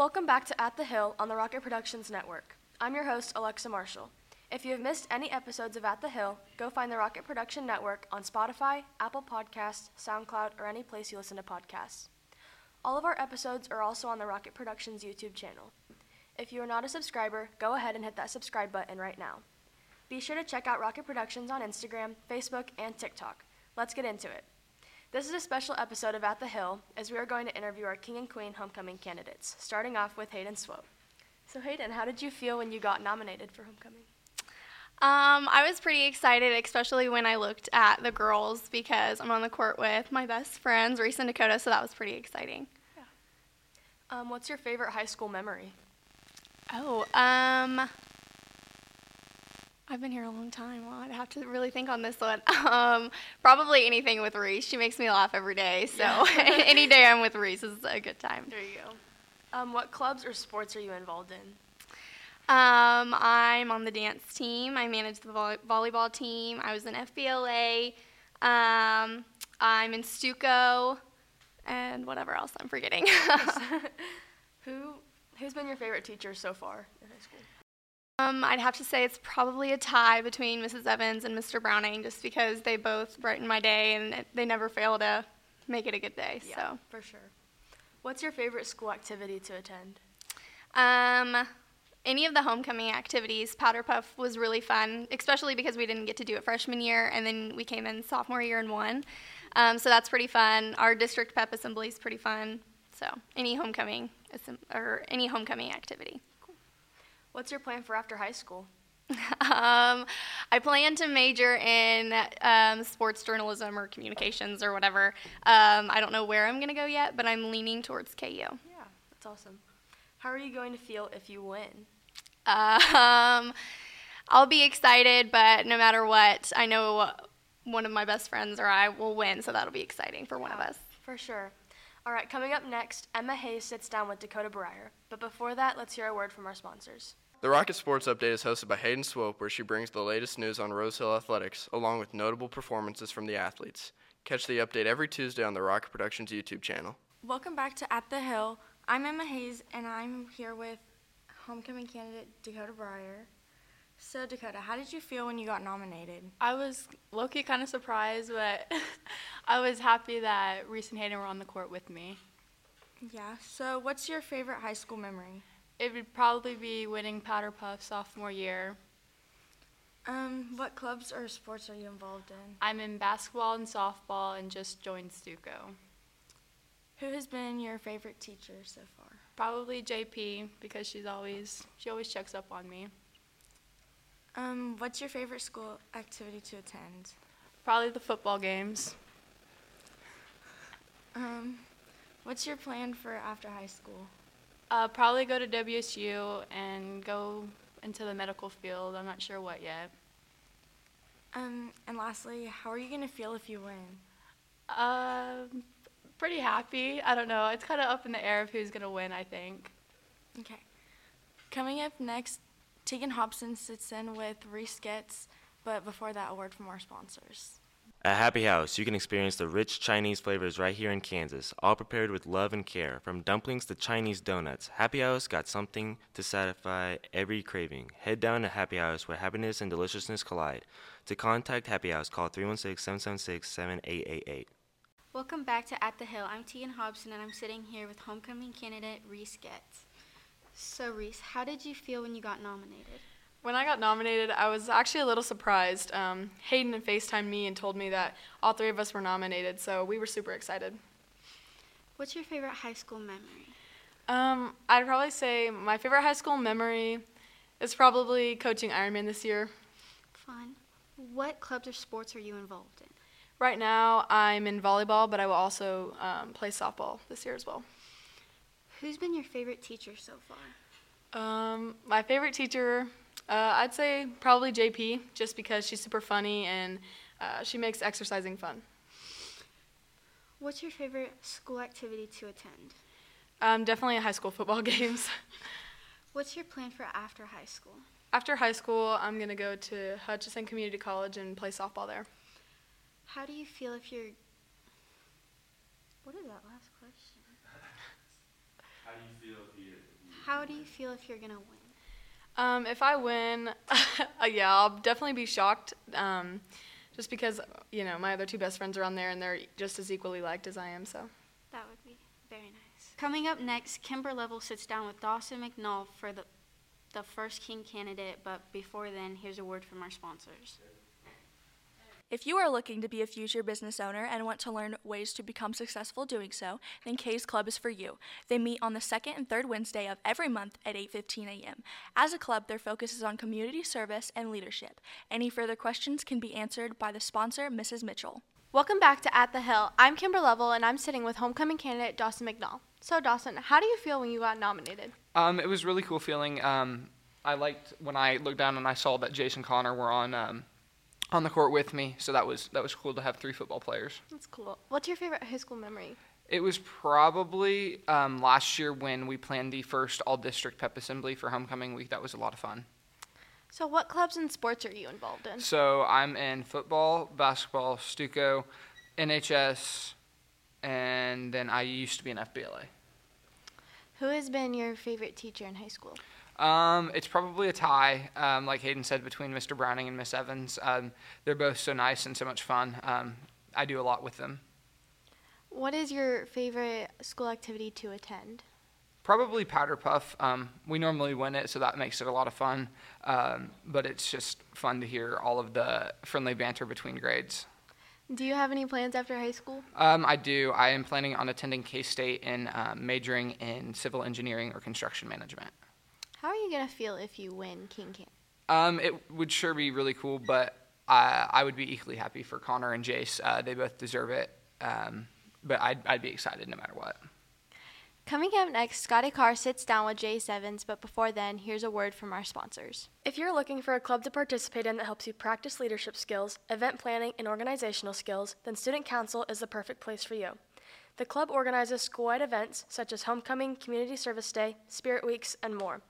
Welcome back to At the Hill on the Rocket Productions Network. I'm your host, Alexa Marshall. If you have missed any episodes of At the Hill, go find the Rocket Production Network on Spotify, Apple Podcasts, SoundCloud, or any place you listen to podcasts. All of our episodes are also on the Rocket Productions YouTube channel. If you are not a subscriber, go ahead and hit that subscribe button right now. Be sure to check out Rocket Productions on Instagram, Facebook, and TikTok. Let's get into it. This is a special episode of At the Hill, as we are going to interview our King and Queen homecoming candidates, starting off with Hayden Swope. So, Hayden, how did you feel when you got nominated for homecoming? Um, I was pretty excited, especially when I looked at the girls because I'm on the court with my best friends, Reese and Dakota, so that was pretty exciting. Um, what's your favorite high school memory? Oh, um, I've been here a long time. Well, I'd have to really think on this one. Um, probably anything with Reese. She makes me laugh every day, so any day I'm with Reese is a good time. There you go. Um, what clubs or sports are you involved in? Um, I'm on the dance team. I manage the vo- volleyball team. I was in FBLA. Um, I'm in Stuco, and whatever else I'm forgetting. Who who's been your favorite teacher so far in high school? Um, I'd have to say it's probably a tie between Mrs. Evans and Mr. Browning, just because they both brighten my day and they never fail to make it a good day. So. for sure. What's your favorite school activity to attend? Um, any of the homecoming activities, Powder Puff was really fun, especially because we didn't get to do it freshman year, and then we came in sophomore year and won. Um, so that's pretty fun. Our district pep assembly is pretty fun. So any homecoming or any homecoming activity. What's your plan for after high school? um, I plan to major in um, sports journalism or communications or whatever. Um, I don't know where I'm going to go yet, but I'm leaning towards KU. Yeah, that's awesome. How are you going to feel if you win? Um, I'll be excited, but no matter what, I know one of my best friends or I will win, so that'll be exciting for one of us. For sure. All right, coming up next, Emma Hayes sits down with Dakota Breyer. But before that, let's hear a word from our sponsors. The Rocket Sports Update is hosted by Hayden Swope, where she brings the latest news on Rose Hill Athletics, along with notable performances from the athletes. Catch the update every Tuesday on the Rocket Productions YouTube channel. Welcome back to At the Hill. I'm Emma Hayes, and I'm here with homecoming candidate Dakota Breyer. So, Dakota, how did you feel when you got nominated? I was low-key kind of surprised, but I was happy that Reese and Hayden were on the court with me. Yeah. So, what's your favorite high school memory? It would probably be winning Powder Puff sophomore year. Um, what clubs or sports are you involved in? I'm in basketball and softball and just joined Stuco. Who has been your favorite teacher so far? Probably JP because she's always she always checks up on me. Um, what's your favorite school activity to attend? Probably the football games. Um, what's your plan for after high school? Uh, probably go to WSU and go into the medical field. I'm not sure what yet. Um, and lastly, how are you gonna feel if you win? Um, pretty happy. I don't know. It's kind of up in the air of who's gonna win. I think. Okay. Coming up next, Tegan Hobson sits in with Reese Getz, but before that, a word from our sponsors. At Happy House, you can experience the rich Chinese flavors right here in Kansas, all prepared with love and care. From dumplings to Chinese donuts, Happy House got something to satisfy every craving. Head down to Happy House where happiness and deliciousness collide. To contact Happy House, call 316 776 7888. Welcome back to At the Hill. I'm Tegan Hobson, and I'm sitting here with homecoming candidate Reese Getz. So, Reese, how did you feel when you got nominated? When I got nominated, I was actually a little surprised. Um, Hayden FaceTimed me and told me that all three of us were nominated, so we were super excited. What's your favorite high school memory? Um, I'd probably say my favorite high school memory is probably coaching Ironman this year. Fun. What clubs or sports are you involved in? Right now, I'm in volleyball, but I will also um, play softball this year as well. Who's been your favorite teacher so far? Um, my favorite teacher, uh, I'd say probably JP, just because she's super funny and uh, she makes exercising fun. What's your favorite school activity to attend? Um, definitely high school football games. What's your plan for after high school? After high school, I'm going to go to Hutchinson Community College and play softball there. How do you feel if you're. What is that last question? How do you feel if you How do you feel if you're going to win? Um, if I win, uh, yeah, I'll definitely be shocked. Um, just because you know my other two best friends are on there and they're just as equally liked as I am. So That would be very nice. Coming up next, Kimber Lovell sits down with Dawson McNall for the, the first King candidate, but before then, here's a word from our sponsors. If you are looking to be a future business owner and want to learn ways to become successful doing so, then KAYS Club is for you. They meet on the second and third Wednesday of every month at 8:15 a.m. As a club, their focus is on community service and leadership. Any further questions can be answered by the sponsor, Mrs. Mitchell. Welcome back to At the Hill. I'm Kimber Lovell, and I'm sitting with homecoming candidate Dawson McNall. So, Dawson, how do you feel when you got nominated? Um, it was really cool feeling. Um, I liked when I looked down and I saw that Jason Connor were on um, on the court with me, so that was that was cool to have three football players. That's cool. What's your favorite high school memory? It was probably um, last year when we planned the first all district pep assembly for homecoming week. That was a lot of fun. So, what clubs and sports are you involved in? So I'm in football, basketball, Stuco, NHS, and then I used to be in FBLA. Who has been your favorite teacher in high school? Um, it's probably a tie, um, like Hayden said, between Mr. Browning and Miss Evans. Um, they're both so nice and so much fun. Um, I do a lot with them. What is your favorite school activity to attend? Probably Powder Puff. Um, we normally win it, so that makes it a lot of fun. Um, but it's just fun to hear all of the friendly banter between grades. Do you have any plans after high school? Um, I do. I am planning on attending K State and um, majoring in civil engineering or construction management. How are you going to feel if you win King Can? Um, it would sure be really cool, but I, I would be equally happy for Connor and Jace. Uh, they both deserve it. Um, but I'd, I'd be excited no matter what. Coming up next, Scotty Carr sits down with Jace Evans, but before then, here's a word from our sponsors. If you're looking for a club to participate in that helps you practice leadership skills, event planning, and organizational skills, then Student Council is the perfect place for you. The club organizes school-wide events such as homecoming, community service day, spirit weeks, and more.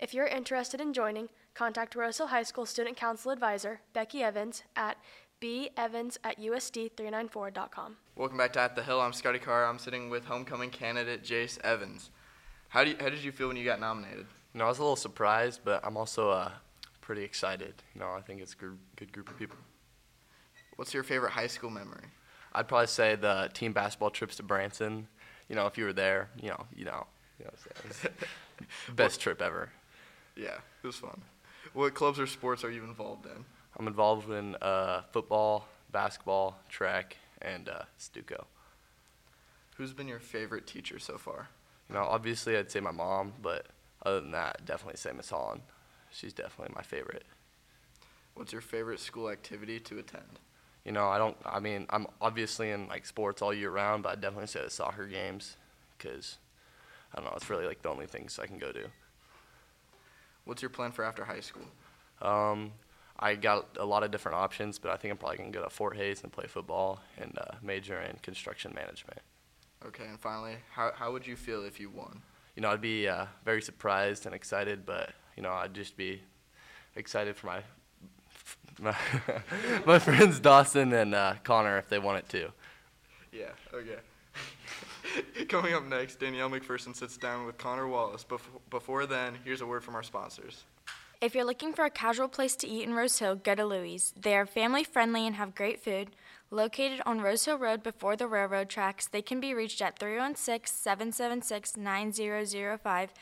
If you're interested in joining, contact Rose Hill High School Student Council Advisor Becky Evans at bevans at usd394.com. Welcome back to At the Hill. I'm Scotty Carr. I'm sitting with homecoming candidate Jace Evans. How, do you, how did you feel when you got nominated? You know, I was a little surprised, but I'm also uh, pretty excited. You know, I think it's a good, good group of people. What's your favorite high school memory? I'd probably say the team basketball trips to Branson. You know, if you were there, you know, you know, you know what I'm saying. Best trip ever. Yeah, it was fun. What clubs or sports are you involved in? I'm involved in uh, football, basketball, track, and uh, Stuco. Who's been your favorite teacher so far? You know, obviously I'd say my mom, but other than that, I'd definitely say Miss Holland. She's definitely my favorite. What's your favorite school activity to attend? You know, I don't. I mean, I'm obviously in like sports all year round, but I'd definitely say the soccer games, because I don't know. It's really like the only things I can go to. What's your plan for after high school? Um, I got a lot of different options, but I think I'm probably gonna go to Fort Hays and play football and uh, major in construction management. Okay, and finally, how, how would you feel if you won? You know, I'd be uh, very surprised and excited, but you know, I'd just be excited for my my, my friends Dawson and uh, Connor if they want it too. Yeah, okay. Coming up next, Danielle McPherson sits down with Connor Wallace. Bef- before then, here's a word from our sponsors. If you're looking for a casual place to eat in Rose Hill, go to Louie's. They are family friendly and have great food. Located on Rose Hill Road before the railroad tracks, they can be reached at 316 776 9005.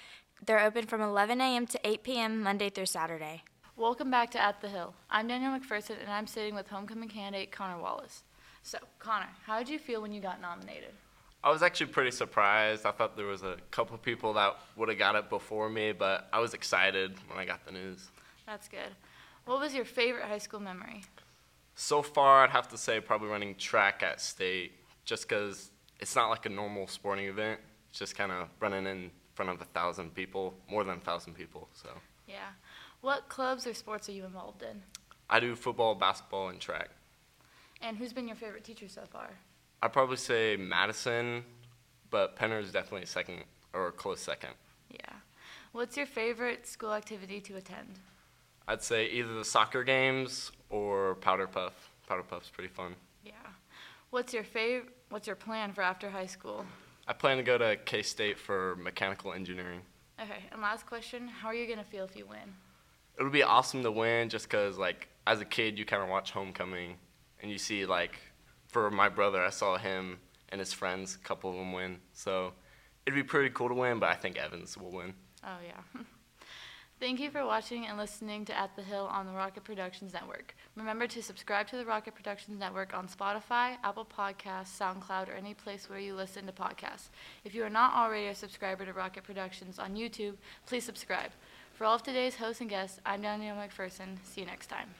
They're open from 11 a.m. to 8 p.m. Monday through Saturday. Welcome back to At the Hill. I'm Danielle McPherson, and I'm sitting with homecoming candidate Connor Wallace. So, Connor, how did you feel when you got nominated? I was actually pretty surprised. I thought there was a couple people that would have got it before me, but I was excited when I got the news. That's good. What was your favorite high school memory? So far, I'd have to say probably running track at state, just because it's not like a normal sporting event. It's just kind of running in front of a thousand people, more than a thousand people. So Yeah. What clubs or sports are you involved in? I do football, basketball, and track. And who's been your favorite teacher so far? I'd probably say Madison, but Penner is definitely second or a close second. Yeah. What's your favorite school activity to attend? I'd say either the soccer games or Powder Puff. Powder Puff's pretty fun. Yeah. What's your fav- What's your plan for after high school? I plan to go to K State for mechanical engineering. Okay, and last question, how are you going to feel if you win? It would be awesome to win just because, like, as a kid, you kind of watch Homecoming and you see, like, for my brother, I saw him and his friends, a couple of them win. So it'd be pretty cool to win, but I think Evans will win. Oh, yeah. Thank you for watching and listening to At the Hill on the Rocket Productions Network. Remember to subscribe to the Rocket Productions Network on Spotify, Apple Podcasts, SoundCloud, or any place where you listen to podcasts. If you are not already a subscriber to Rocket Productions on YouTube, please subscribe. For all of today's hosts and guests, I'm Danielle McPherson. See you next time.